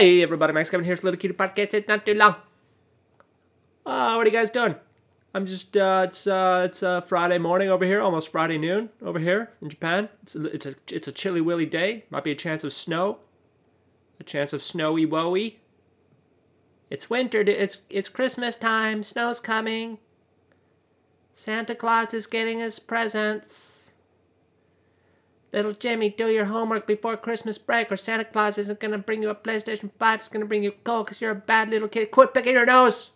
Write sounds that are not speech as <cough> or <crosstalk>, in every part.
Hey everybody, Max Kevin here. here's Little Cutie Podcast. It's not too long. Uh, what are you guys doing? I'm just uh, it's uh, it's uh, Friday morning over here, almost Friday noon over here in Japan. It's a, it's a it's a chilly willy day. Might be a chance of snow, a chance of snowy woey. It's winter. It's it's Christmas time. Snow's coming. Santa Claus is getting his presents. Little Jimmy, do your homework before Christmas break, or Santa Claus isn't gonna bring you a PlayStation 5, it's gonna bring you coal because you're a bad little kid. Quit picking your nose!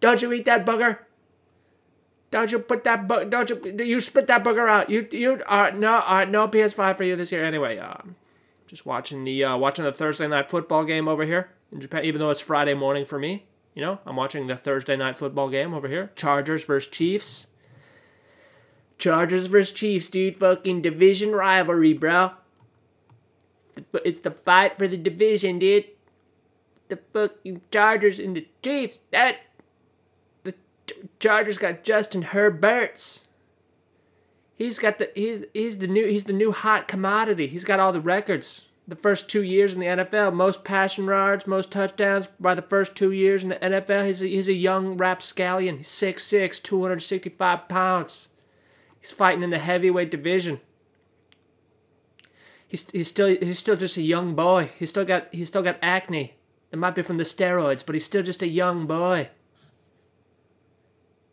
Don't you eat that booger? Don't you put that bu- don't you you spit that booger out. You you uh no uh no PS5 for you this year anyway. Uh, just watching the uh watching the Thursday night football game over here in Japan even though it's Friday morning for me. You know, I'm watching the Thursday night football game over here. Chargers versus Chiefs. Chargers versus Chiefs, dude. Fucking division rivalry, bro. It's the fight for the division, dude. The fucking Chargers and the Chiefs. That the Chargers got Justin Herberts. He's got the he's he's the new he's the new hot commodity. He's got all the records. The first two years in the NFL, most passing yards, most touchdowns by the first two years in the NFL. He's a, he's a young rapscallion. He's 6'6", 265 pounds. He's fighting in the heavyweight division. He's, he's still he's still just a young boy. He's still got he's still got acne. It might be from the steroids, but he's still just a young boy.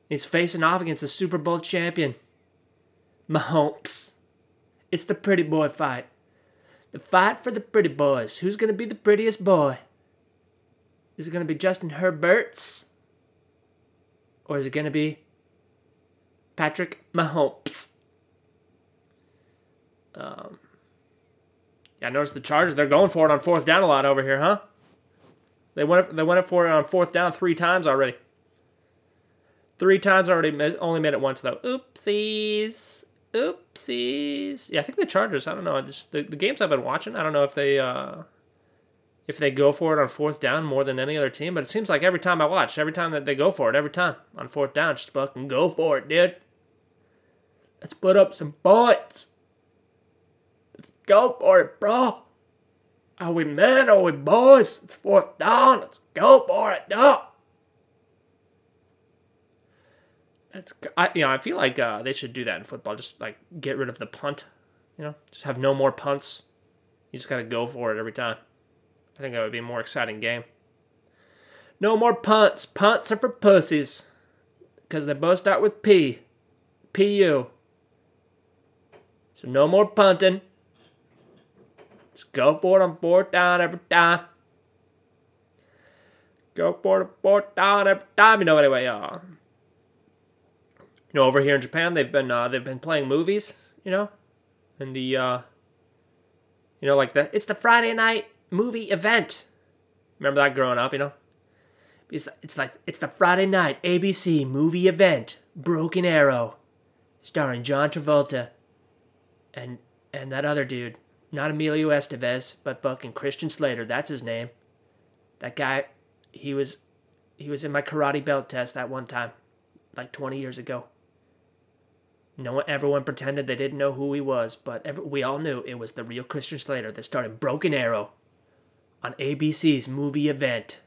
He's facing off against the Super Bowl champion, <laughs> Mahomes. It's the pretty boy fight. The fight for the pretty boys. Who's gonna be the prettiest boy? Is it gonna be Justin Herberts? Or is it gonna be Patrick Mahomes. Um, yeah, I noticed the Chargers. They're going for it on fourth down a lot over here, huh? They went they went for it on fourth down three times already. Three times already. Only made it once though. Oopsies. Oopsies. Yeah, I think the Chargers. I don't know. Just, the the games I've been watching. I don't know if they uh, if they go for it on fourth down more than any other team. But it seems like every time I watch, every time that they go for it, every time on fourth down, just fucking go for it, dude. Let's put up some points. Let's go for it, bro. Are we men? Are we boys? It's fourth down. Let's go for it, dog. That's I you know I feel like uh, they should do that in football. Just like get rid of the punt. You know, just have no more punts. You just gotta go for it every time. I think that would be a more exciting game. No more punts. Punts are for pussies. Because they both start with P. P-U. So no more punting. Just go for it on fourth down every time. Go for it on fourth down every time. You know, anyway, uh, you know, over here in Japan, they've been uh, they've been playing movies. You know, and the uh, you know, like the it's the Friday night movie event. Remember that growing up, you know? It's, it's like it's the Friday night ABC movie event, Broken Arrow, starring John Travolta and and that other dude, not Emilio Estevez, but fucking Christian Slater, that's his name. That guy, he was he was in my karate belt test that one time, like 20 years ago. No one, everyone pretended they didn't know who he was, but every, we all knew it was the real Christian Slater that started Broken Arrow on ABC's movie event.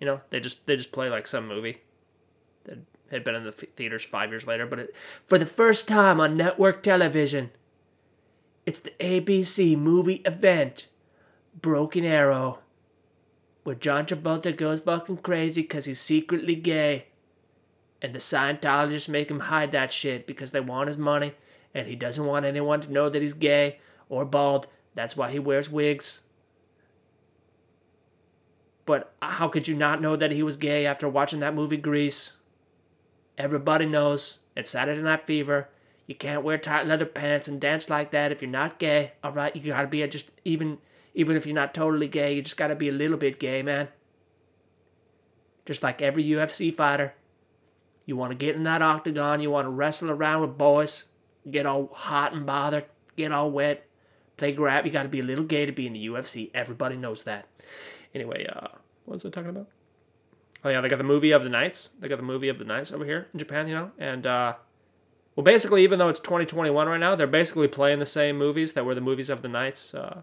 You know, they just they just play like some movie had been in the theaters five years later, but it, for the first time on network television, it's the ABC movie event, Broken Arrow, where John Travolta goes fucking crazy because he's secretly gay, and the Scientologists make him hide that shit because they want his money, and he doesn't want anyone to know that he's gay or bald. That's why he wears wigs. But how could you not know that he was gay after watching that movie Grease? Everybody knows. It's Saturday Night Fever. You can't wear tight leather pants and dance like that if you're not gay. All right, you gotta be just even even if you're not totally gay, you just gotta be a little bit gay, man. Just like every UFC fighter, you want to get in that octagon, you want to wrestle around with boys, get all hot and bothered, get all wet, play grab. You gotta be a little gay to be in the UFC. Everybody knows that. Anyway, uh, what was I talking about? Oh yeah, they got the movie of the nights. They got the movie of the nights over here in Japan, you know, and uh, well, basically, even though it's 2021 right now, they're basically playing the same movies that were the movies of the nights uh,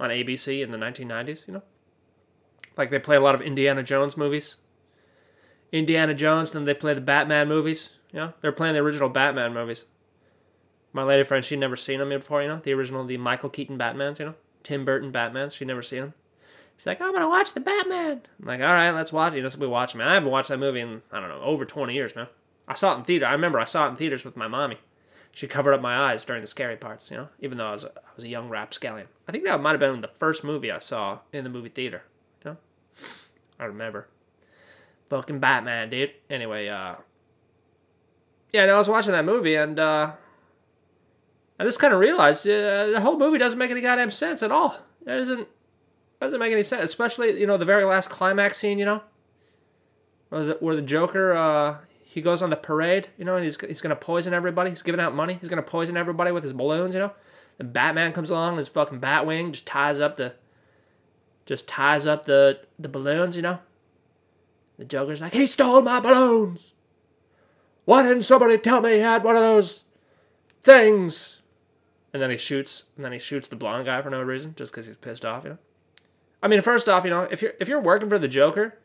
on ABC in the 1990s. You know, like they play a lot of Indiana Jones movies. Indiana Jones, then they play the Batman movies. You know, they're playing the original Batman movies. My lady friend, she'd never seen them before. You know, the original, the Michael Keaton Batmans. You know, Tim Burton Batmans. She'd never seen them. She's like, I'm gonna watch the Batman. I'm like, all right, let's watch it. You know, so we watch man. I haven't watched that movie in I don't know over 20 years, man. I saw it in theater. I remember I saw it in theaters with my mommy. She covered up my eyes during the scary parts, you know, even though I was a, I was a young rapscallion. I think that might have been the first movie I saw in the movie theater. You know, I remember. Fucking Batman, dude. Anyway, uh, yeah, and I was watching that movie and uh, I just kind of realized uh, the whole movie doesn't make any goddamn sense at all. It doesn't doesn't make any sense, especially you know the very last climax scene, you know, where the, where the Joker uh, he goes on the parade, you know, and he's he's gonna poison everybody. He's giving out money. He's gonna poison everybody with his balloons, you know. The Batman comes along, his fucking Batwing just ties up the just ties up the the balloons, you know. The Joker's like, he stole my balloons. Why didn't somebody tell me he had one of those things? And then he shoots, and then he shoots the blonde guy for no reason, just because he's pissed off, you know. I mean, first off, you know, if you're if you're working for the Joker,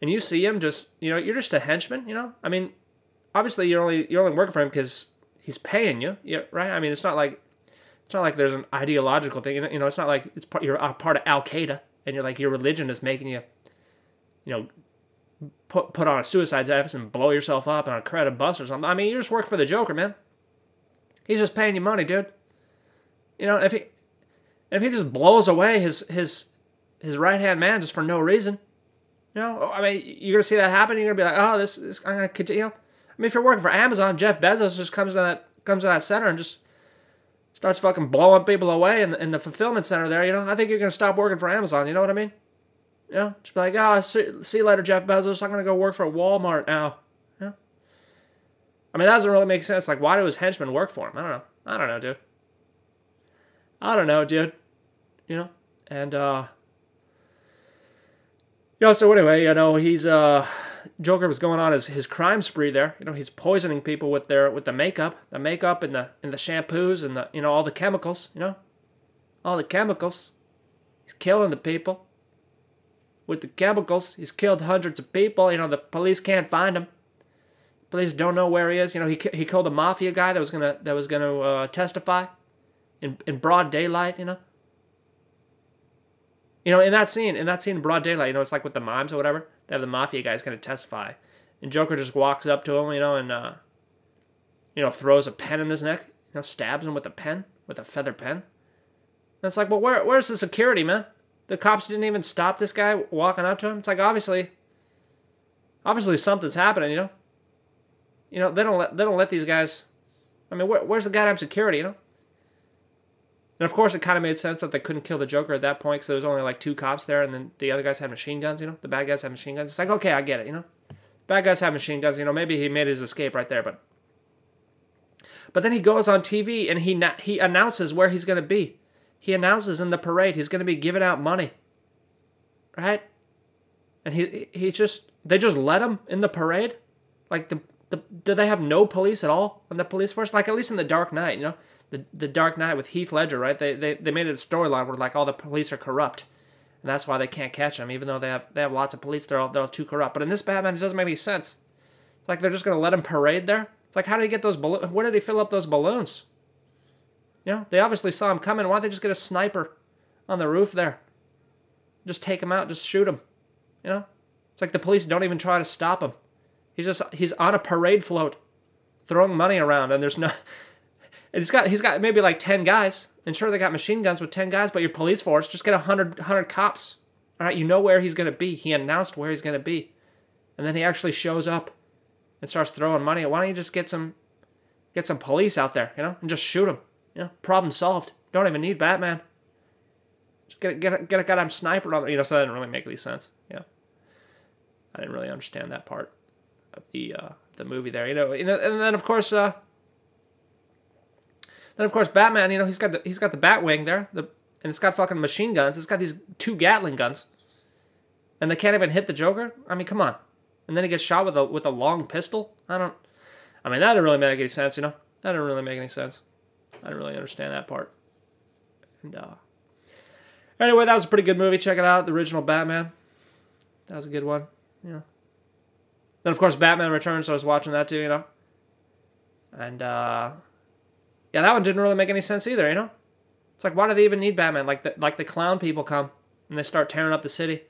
and you see him just, you know, you're just a henchman, you know. I mean, obviously you're only you're only working for him because he's paying you, yeah, right? I mean, it's not like it's not like there's an ideological thing, you know. It's not like it's part you're a part of Al Qaeda, and you're like your religion is making you, you know, put put on a suicide vest and blow yourself up on a crowded bus or something. I mean, you just work for the Joker, man. He's just paying you money, dude. You know, if he if he just blows away his his his right hand man just for no reason, you know, I mean, you're gonna see that happen. You're gonna be like, oh, this, this I'm gonna continue. I mean, if you're working for Amazon, Jeff Bezos just comes to that comes to that center and just starts fucking blowing people away in the, in the fulfillment center there. You know, I think you're gonna stop working for Amazon. You know what I mean? You know, just be like, oh, see, see you later, Jeff Bezos. I'm gonna go work for Walmart now. I mean, that doesn't really make sense. Like, why do his henchmen work for him? I don't know. I don't know, dude. I don't know, dude. You know, and uh yeah, so anyway, you know, he's uh Joker was going on his, his crime spree there. You know, he's poisoning people with their with the makeup, the makeup and the and the shampoos and the you know all the chemicals. You know, all the chemicals. He's killing the people with the chemicals. He's killed hundreds of people. You know, the police can't find him. Police don't know where he is. You know, he he killed a mafia guy that was gonna that was gonna uh, testify in in broad daylight. You know, you know, in that scene, in that scene in broad daylight, you know, it's like with the mimes or whatever. They have the mafia guys going to testify, and Joker just walks up to him, you know, and uh, you know, throws a pen in his neck, you know, stabs him with a pen, with a feather pen. And it's like, well, where, where's the security, man? The cops didn't even stop this guy walking up to him. It's like obviously, obviously something's happening, you know. You know, they don't let they don't let these guys. I mean, where, where's the goddamn security, you know? And of course, it kind of made sense that they couldn't kill the Joker at that point because there was only like two cops there, and then the other guys had machine guns. You know, the bad guys had machine guns. It's like, okay, I get it. You know, bad guys have machine guns. You know, maybe he made his escape right there, but but then he goes on TV and he na- he announces where he's going to be. He announces in the parade he's going to be giving out money, right? And he he just they just let him in the parade, like the the do they have no police at all in the police force? Like at least in the Dark Knight, you know the the Dark Knight with Heath Ledger, right? They they, they made it a storyline where like all the police are corrupt, and that's why they can't catch him, even though they have they have lots of police. They're all they're all too corrupt. But in this Batman, it doesn't make any sense. It's like they're just gonna let him parade there. It's like how did he get those balloons? Where did he fill up those balloons? You know, they obviously saw him coming. Why don't they just get a sniper on the roof there? Just take him out. Just shoot him. You know, it's like the police don't even try to stop him. He's just he's on a parade float, throwing money around, and there's no and he's got he's got maybe like ten guys. And sure, they got machine guns with ten guys, but your police force just get a hundred hundred cops. All right, you know where he's gonna be. He announced where he's gonna be, and then he actually shows up and starts throwing money. Why don't you just get some get some police out there, you know, and just shoot him. You know, problem solved. Don't even need Batman. Just get a, get a, get a goddamn sniper on. You know, so that didn't really make any sense. Yeah, I didn't really understand that part of the uh, the movie there. You know, and then of course. Uh, then of course Batman, you know, he's got the he's got the Batwing there, the and it's got fucking machine guns. It's got these two Gatling guns, and they can't even hit the Joker. I mean, come on. And then he gets shot with a with a long pistol. I don't. I mean, that didn't really make any sense. You know, that didn't really make any sense. I didn't really understand that part. And uh, Anyway, that was a pretty good movie. Check it out, the original Batman. That was a good one. Yeah. Then of course Batman Returns. So I was watching that too. You know. And uh, yeah, that one didn't really make any sense either. You know. It's like why do they even need Batman? Like the like the clown people come and they start tearing up the city,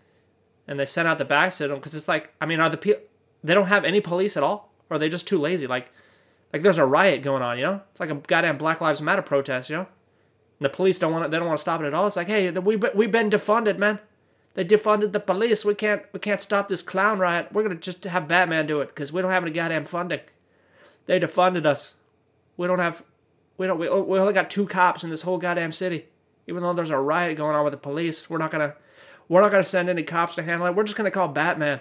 and they send out the bat signal because it's like I mean are the people they don't have any police at all or are they just too lazy? Like like there's a riot going on. You know. It's like a goddamn Black Lives Matter protest. You know. And the police don't want to, they don't want to stop it at all. It's like, hey, we we've been defunded, man. They defunded the police. We can't we can't stop this clown riot. We're gonna just have Batman do it because we don't have any goddamn funding. They defunded us. We don't have we don't we, oh, we only got two cops in this whole goddamn city. Even though there's a riot going on with the police, we're not gonna we're not gonna send any cops to handle it. We're just gonna call Batman.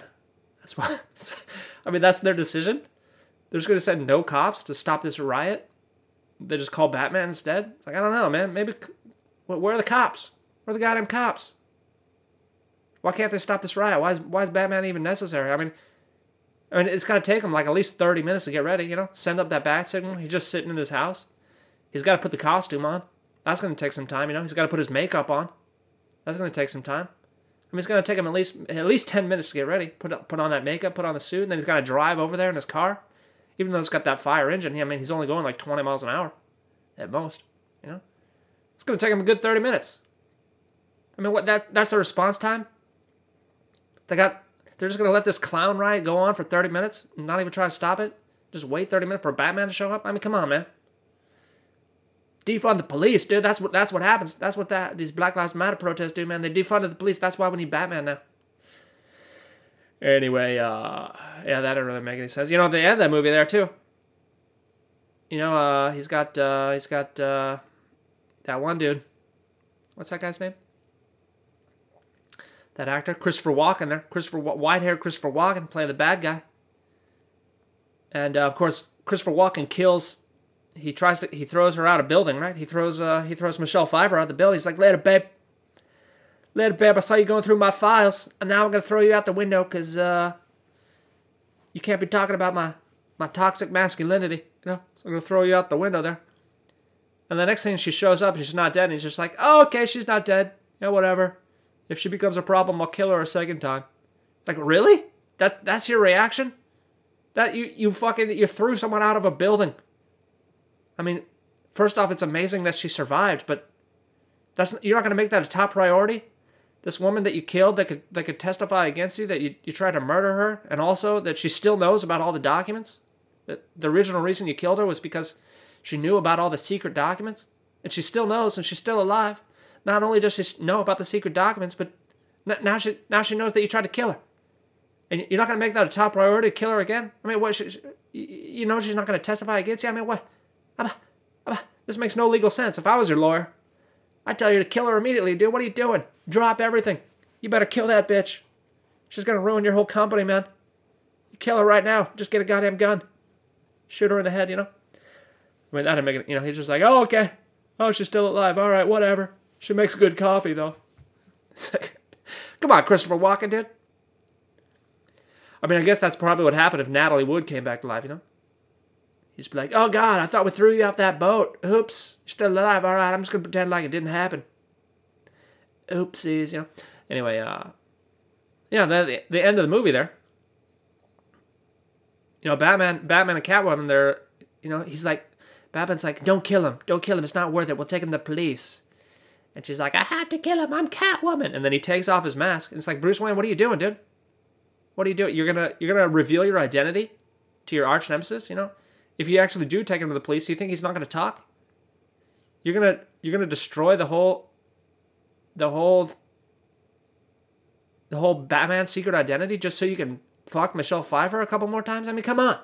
That's why. <laughs> I mean, that's their decision. They're just gonna send no cops to stop this riot they just call Batman instead? It's like, I don't know, man. Maybe, where are the cops? Where are the goddamn cops? Why can't they stop this riot? Why is, why is Batman even necessary? I mean, I mean, it's to take him like at least 30 minutes to get ready, you know? Send up that bat signal. He's just sitting in his house. He's got to put the costume on. That's going to take some time, you know? He's got to put his makeup on. That's going to take some time. I mean, it's going to take him at least at least 10 minutes to get ready. Put, put on that makeup, put on the suit, and then he's got to drive over there in his car even though it's got that fire engine, I mean, he's only going like 20 miles an hour at most. You know, it's going to take him a good 30 minutes. I mean, what that that's the response time. They got they're just going to let this clown riot go on for 30 minutes and not even try to stop it. Just wait 30 minutes for Batman to show up. I mean, come on, man. Defund the police, dude. That's what that's what happens. That's what that these Black Lives Matter protests do, man. They defunded the police. That's why we need Batman now. Anyway, uh, yeah, that didn't really make any sense. You know, they end that movie there too. You know, uh, he's got uh, he's got uh, that one dude. What's that guy's name? That actor, Christopher Walken. There, Christopher white-haired Christopher Walken playing the bad guy. And uh, of course, Christopher Walken kills. He tries to. He throws her out of building. Right. He throws. Uh, he throws Michelle Pfeiffer out of the building. He's like, "Later, babe." Little babe, I saw you going through my files, and now I'm gonna throw you out the window because uh, you can't be talking about my my toxic masculinity. You know, so I'm gonna throw you out the window there. And the next thing she shows up, she's not dead, and he's just like, "Oh, okay, she's not dead. Yeah, whatever. If she becomes a problem, I'll kill her a second time." Like, really? That that's your reaction? That you you fucking you threw someone out of a building. I mean, first off, it's amazing that she survived, but that's you're not gonna make that a top priority? This woman that you killed that could that could testify against you that you, you tried to murder her and also that she still knows about all the documents? That the original reason you killed her was because she knew about all the secret documents? And she still knows and she's still alive. Not only does she know about the secret documents but now she now she knows that you tried to kill her. And you're not going to make that a top priority to kill her again? I mean what she, you know she's not going to testify against you? I mean what this makes no legal sense if i was your lawyer I'd tell you to kill her immediately, dude. What are you doing? Drop everything. You better kill that bitch. She's gonna ruin your whole company, man. You kill her right now. Just get a goddamn gun. Shoot her in the head, you know? I mean, that didn't make it, you know, he's just like, oh, okay. Oh, she's still alive. All right, whatever. She makes good coffee, though. <laughs> come on, Christopher Walken, dude. I mean, I guess that's probably what happened if Natalie Wood came back to life, you know? He's be like, oh God, I thought we threw you off that boat. Oops, you're still alive. All right, I'm just gonna pretend like it didn't happen. Oopsies, you know. Anyway, uh, yeah, the the end of the movie there. You know, Batman, Batman and Catwoman. They're, you know, he's like, Batman's like, don't kill him, don't kill him. It's not worth it. We'll take him to the police. And she's like, I have to kill him. I'm Catwoman. And then he takes off his mask. And it's like, Bruce Wayne, what are you doing, dude? What are you doing? You're gonna you're gonna reveal your identity to your arch nemesis, you know? If you actually do take him to the police, do you think he's not going to talk? You're gonna you're gonna destroy the whole the whole the whole Batman secret identity just so you can fuck Michelle Pfeiffer a couple more times? I mean, come on.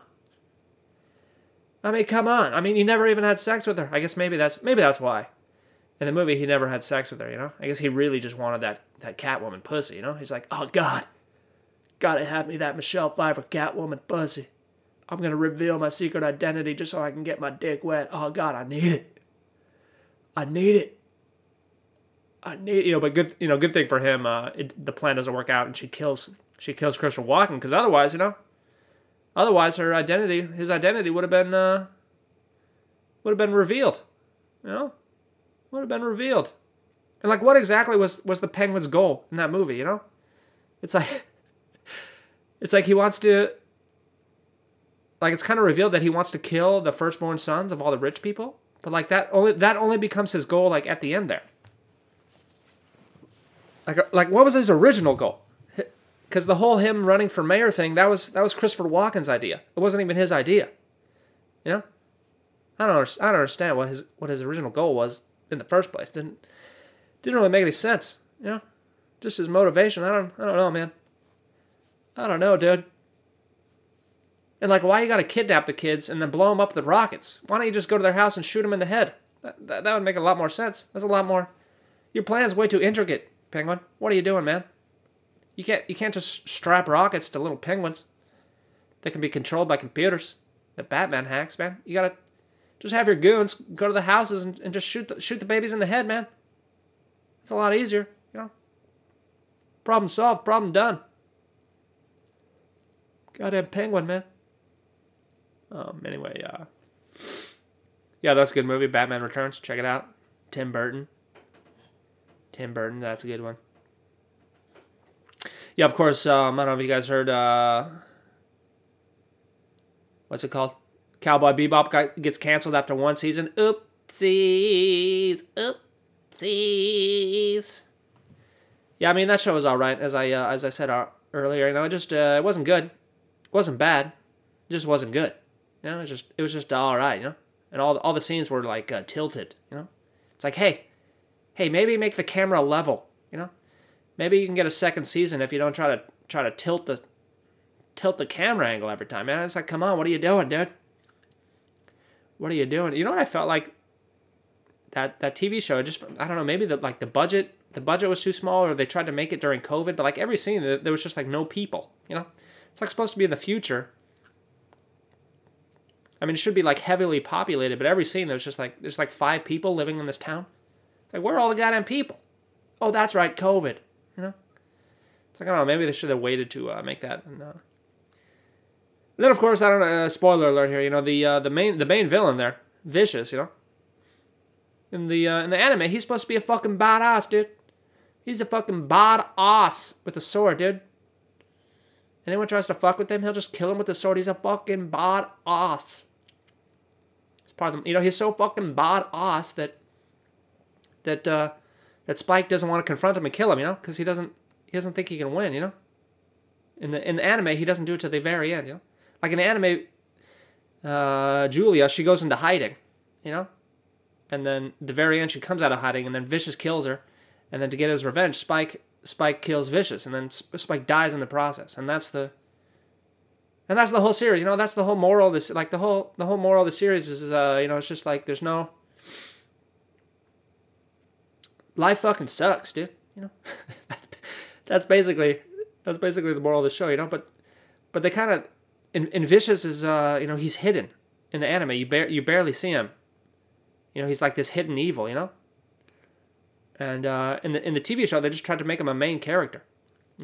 I mean, come on. I mean, he never even had sex with her. I guess maybe that's maybe that's why. In the movie, he never had sex with her. You know, I guess he really just wanted that that Catwoman pussy. You know, he's like, oh God, gotta have me that Michelle Pfeiffer Catwoman pussy. I'm gonna reveal my secret identity just so I can get my dick wet. Oh God, I need it. I need it. I need you know, but good you know, good thing for him. Uh, it, the plan doesn't work out, and she kills she kills Christopher Walken because otherwise, you know, otherwise her identity, his identity would have been uh, would have been revealed. You know, would have been revealed. And like, what exactly was was the Penguin's goal in that movie? You know, it's like, <laughs> it's like he wants to. Like it's kind of revealed that he wants to kill the firstborn sons of all the rich people, but like that only that only becomes his goal like at the end there. Like uh, like what was his original goal? Because the whole him running for mayor thing that was that was Christopher Walken's idea. It wasn't even his idea. You know, I don't I don't understand what his what his original goal was in the first place. Didn't didn't really make any sense. You know, just his motivation. I don't I don't know, man. I don't know, dude. And like, why you gotta kidnap the kids and then blow them up with rockets? Why don't you just go to their house and shoot them in the head? That, that, that would make a lot more sense. That's a lot more. Your plan's way too intricate, Penguin. What are you doing, man? You can't you can't just strap rockets to little penguins. They can be controlled by computers. The Batman hacks, man. You gotta just have your goons go to the houses and, and just shoot the, shoot the babies in the head, man. It's a lot easier, you know. Problem solved. Problem done. Goddamn penguin, man. Um. Anyway, uh. Yeah, that's a good movie. Batman Returns. Check it out. Tim Burton. Tim Burton. That's a good one. Yeah, of course. Um, I don't know if you guys heard. Uh, what's it called? Cowboy Bebop got, gets canceled after one season. Oopsies. Oopsies. Yeah, I mean that show was all right, as I uh, as I said uh, earlier. You know, it just uh, it wasn't good. It wasn't bad. It just wasn't good. You know, it was just it was just all right. You know, and all the, all the scenes were like uh, tilted. You know, it's like hey, hey, maybe make the camera level. You know, maybe you can get a second season if you don't try to try to tilt the tilt the camera angle every time. Man, it's like, come on, what are you doing, dude? What are you doing? You know what I felt like that that TV show. Just I don't know, maybe the like the budget the budget was too small, or they tried to make it during COVID. But like every scene, there was just like no people. You know, it's like supposed to be in the future. I mean, it should be like heavily populated, but every scene there's just like there's like five people living in this town. It's like where are all the goddamn people? Oh, that's right, COVID. You know, it's like I don't know. Maybe they should have waited to uh, make that. And, uh... then of course I don't know. Uh, spoiler alert here. You know the uh, the main the main villain there, vicious. You know, in the uh, in the anime he's supposed to be a fucking badass, dude. He's a fucking badass with a sword, dude. Anyone tries to fuck with him, he'll just kill him with the sword. He's a fucking badass. It's part of the, you know he's so fucking bad ass that that uh, that Spike doesn't want to confront him and kill him, you know, because he doesn't he doesn't think he can win, you know. In the in the anime, he doesn't do it to the very end, you know. Like in the anime, uh, Julia she goes into hiding, you know, and then the very end she comes out of hiding, and then Vicious kills her, and then to get his revenge, Spike Spike kills Vicious, and then Spike dies in the process, and that's the and that's the whole series. You know, that's the whole moral of this. Like the whole the whole moral of the series is, uh, you know, it's just like there's no life fucking sucks, dude. You know, <laughs> that's that's basically that's basically the moral of the show. You know, but but they kind of in Vicious is uh you know he's hidden in the anime. You bar- you barely see him. You know, he's like this hidden evil. You know. And uh, in the in the TV show, they just tried to make him a main character.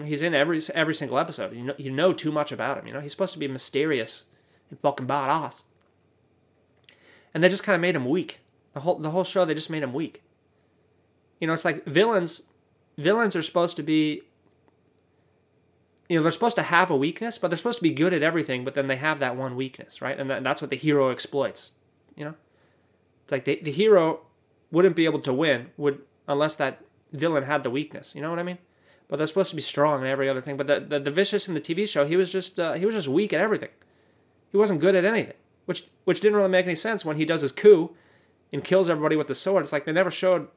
He's in every every single episode. You know, you know too much about him. You know, he's supposed to be mysterious and fucking badass. And they just kind of made him weak. The whole the whole show, they just made him weak. You know, it's like villains. Villains are supposed to be. You know, they're supposed to have a weakness, but they're supposed to be good at everything. But then they have that one weakness, right? And that's what the hero exploits. You know, it's like the the hero wouldn't be able to win would unless that villain had the weakness. You know what I mean? But they're supposed to be strong and every other thing. But the the, the vicious in the TV show, he was just uh, he was just weak at everything. He wasn't good at anything, which which didn't really make any sense when he does his coup and kills everybody with the sword. It's like they never showed,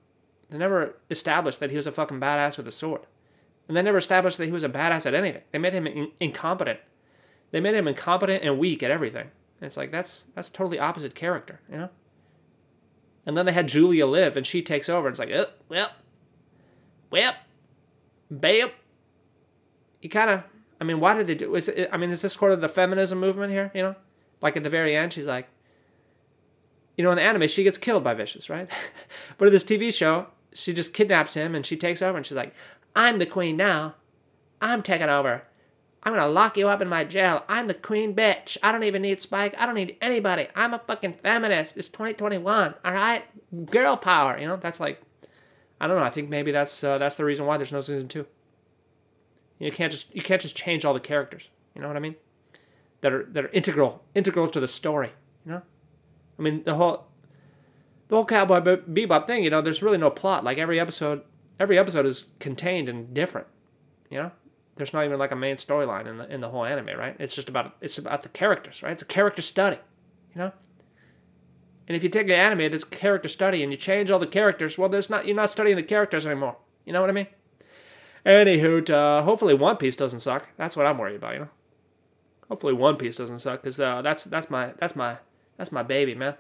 they never established that he was a fucking badass with a sword, and they never established that he was a badass at anything. They made him in- incompetent. They made him incompetent and weak at everything. And it's like that's that's totally opposite character, you know. And then they had Julia live, and she takes over. And it's like, oh, well, well, bam. You kind of, I mean, why did they do? Is it, I mean, is this part of the feminism movement here? You know, like at the very end, she's like, you know, in the anime, she gets killed by Vicious, right? <laughs> but in this TV show, she just kidnaps him and she takes over, and she's like, I'm the queen now. I'm taking over. I'm gonna lock you up in my jail. I'm the queen bitch. I don't even need Spike. I don't need anybody. I'm a fucking feminist. It's 2021. All right, girl power. You know that's like, I don't know. I think maybe that's uh, that's the reason why there's no season two. You can't just you can't just change all the characters. You know what I mean? That are that are integral integral to the story. You know, I mean the whole the whole Cowboy Bebop thing. You know, there's really no plot. Like every episode, every episode is contained and different. You know, there's not even like a main storyline in the in the whole anime, right? It's just about it's about the characters, right? It's a character study. You know. And if you take an anime that's character study and you change all the characters, well, there's not you're not studying the characters anymore. You know what I mean? Anywho, uh, hopefully One Piece doesn't suck. That's what I'm worried about. You know. Hopefully One Piece doesn't suck because uh, that's that's my that's my that's my baby, man.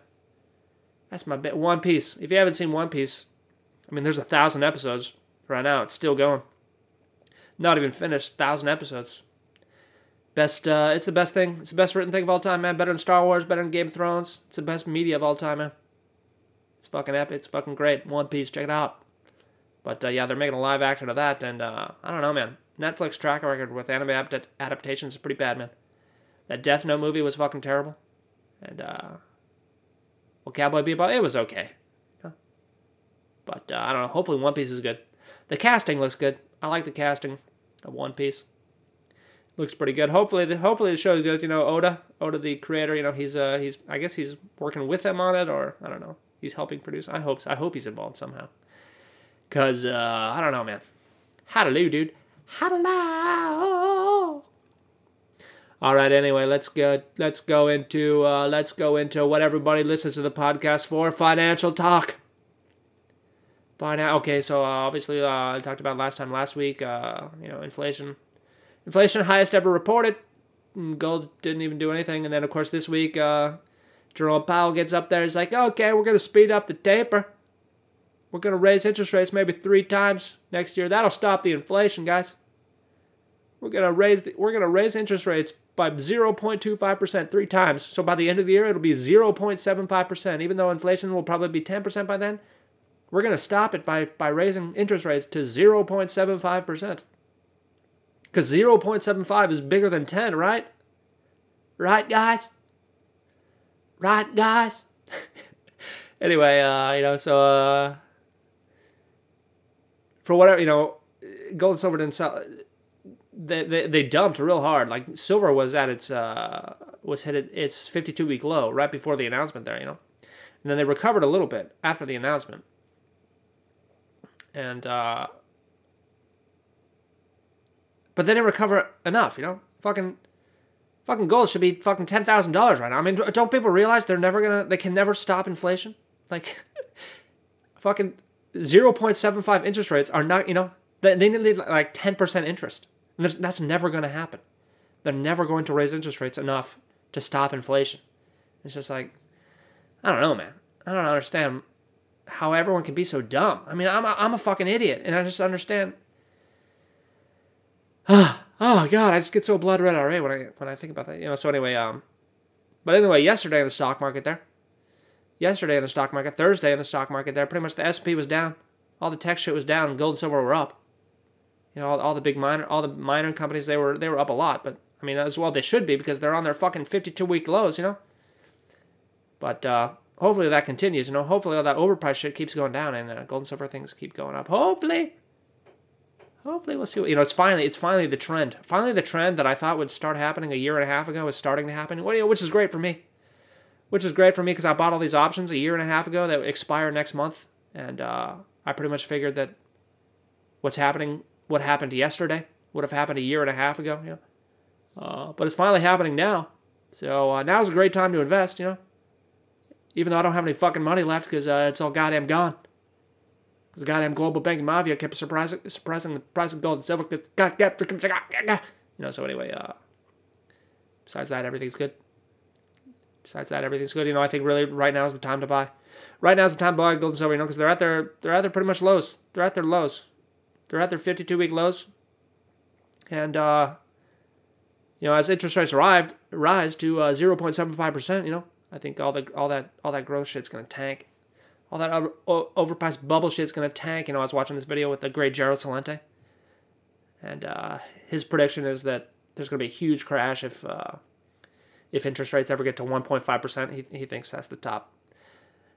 That's my ba- One Piece. If you haven't seen One Piece, I mean, there's a thousand episodes right now. It's still going. Not even finished. Thousand episodes. Best. Uh, it's the best thing. It's the best written thing of all time, man. Better than Star Wars. Better than Game of Thrones. It's the best media of all time, man. It's fucking epic. It's fucking great. One Piece. Check it out. But uh, yeah, they're making a live action of that, and uh, I don't know, man. Netflix track record with anime adapt- adaptations is pretty bad, man. That Death Note movie was fucking terrible, and uh, well, Cowboy Bebop it was okay, but uh, I don't know. Hopefully, One Piece is good. The casting looks good. I like the casting of One Piece. Looks pretty good. Hopefully, the, hopefully the show goes. You know, Oda, Oda, the creator. You know, he's uh he's I guess he's working with them on it, or I don't know. He's helping produce. I hope. I hope he's involved somehow. Cause uh, I don't know, man. Do, dude? Lie? All right. Anyway, let's go. Let's go into. Uh, let's go into what everybody listens to the podcast for: financial talk. By now, okay. So uh, obviously, uh, I talked about last time last week. Uh, you know, inflation, inflation highest ever reported. Mm, gold didn't even do anything, and then of course this week, uh, Jerome Powell gets up there. He's like, "Okay, we're gonna speed up the taper." We're going to raise interest rates maybe three times next year. That'll stop the inflation, guys. We're to raise the, we're going to raise interest rates by 0.25% three times. So by the end of the year it'll be 0.75%. Even though inflation will probably be 10% by then, we're going to stop it by by raising interest rates to 0.75%. Cuz 0.75 is bigger than 10, right? Right, guys? Right, guys? <laughs> anyway, uh, you know, so uh for whatever you know, gold and silver didn't sell. They, they, they dumped real hard. Like silver was at its uh, was hit at its 52 week low right before the announcement there, you know, and then they recovered a little bit after the announcement, and uh, but they didn't recover enough, you know. Fucking fucking gold should be fucking ten thousand dollars right now. I mean, don't people realize they're never gonna they can never stop inflation? Like, <laughs> fucking 0.75 interest rates are not, you know, they, need like 10% interest. And that's never to happen. They're never going to raise interest rates enough to stop inflation. It's just like, I don't know, man. I don't understand how everyone can be so dumb. I mean, I'm a, I'm a fucking idiot, and I just understand. <sighs> oh God, I just get so blood red already when I when I think about that. You know. So anyway, um, but anyway, yesterday in the stock market there, yesterday in the stock market, Thursday in the stock market there, pretty much the S&P was down. All the tech shit was down. Gold and silver were up. You know, all, all the big miner, all the miner companies, they were they were up a lot. But I mean, as well they should be because they're on their fucking 52 week lows. You know. But uh, hopefully that continues. You know, hopefully all that overpriced shit keeps going down and uh, gold and silver things keep going up. Hopefully. Hopefully we'll see. What, you know, it's finally it's finally the trend. Finally the trend that I thought would start happening a year and a half ago is starting to happen. Which is great for me which is great for me because I bought all these options a year and a half ago that expire next month, and uh, I pretty much figured that what's happening, what happened yesterday, would have happened a year and a half ago. You know, uh, but it's finally happening now. So uh, now's a great time to invest. You know, even though I don't have any fucking money left because uh, it's all goddamn gone. Because the goddamn global banking mafia kept surprising, the price of gold and silver. God, you know. So anyway, uh, besides that, everything's good besides that, everything's good. You know, I think really right now is the time to buy. Right now is the time to buy gold and silver. You know, because they're at their they're at their pretty much lows. They're at their lows. They're at their 52 week lows. And uh, you know, as interest rates rise rise to uh, 0.75 percent, you know, I think all the all that all that growth shit's gonna tank. All that over, overpriced bubble shit's gonna tank. You know, I was watching this video with the great Gerald Celente, and uh, his prediction is that there's gonna be a huge crash if uh, if interest rates ever get to 1.5%, he, he thinks that's the top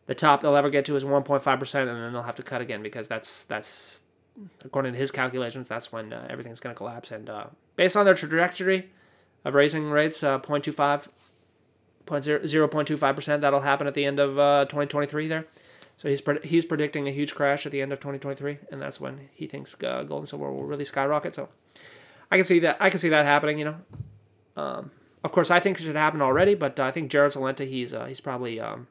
the top they'll ever get to is 1.5 percent, and then they'll have to cut again because that's that's according to his calculations, that's when uh, everything's going to collapse. And uh, based on their trajectory of raising rates, uh, 0.25, 0.25 percent, that'll happen at the end of uh, 2023 there. So he's pred- he's predicting a huge crash at the end of 2023, and that's when he thinks uh, gold and silver will really skyrocket. So I can see that I can see that happening. You know, um, of course I think it should happen already, but uh, I think Gerald Celente he's uh, he's probably um,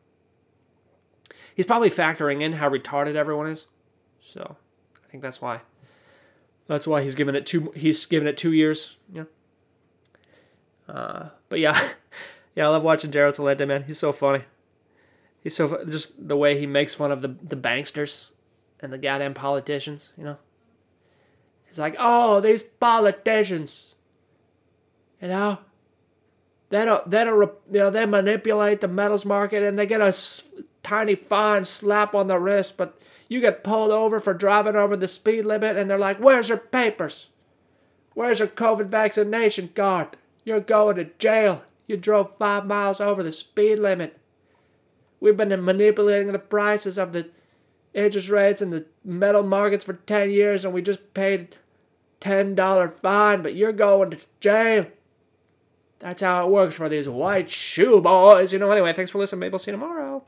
he's probably factoring in how retarded everyone is. So I think that's why. That's why he's given it two. He's given it two years. Yeah. Uh, but yeah, <laughs> yeah, I love watching Gerald Celente, man. He's so funny. He's so just the way he makes fun of the the banksters and the goddamn politicians. You know. He's like, oh, these politicians. You know. They don't. They don't. You know. They manipulate the metals market and they get a tiny fine slap on the wrist, but you get pulled over for driving over the speed limit, and they're like, Where's your papers? Where's your COVID vaccination card? You're going to jail. You drove five miles over the speed limit. We've been manipulating the prices of the interest rates and the metal markets for 10 years, and we just paid $10 fine, but you're going to jail. That's how it works for these white shoe boys. You know, anyway, thanks for listening. Maybe I'll see you tomorrow.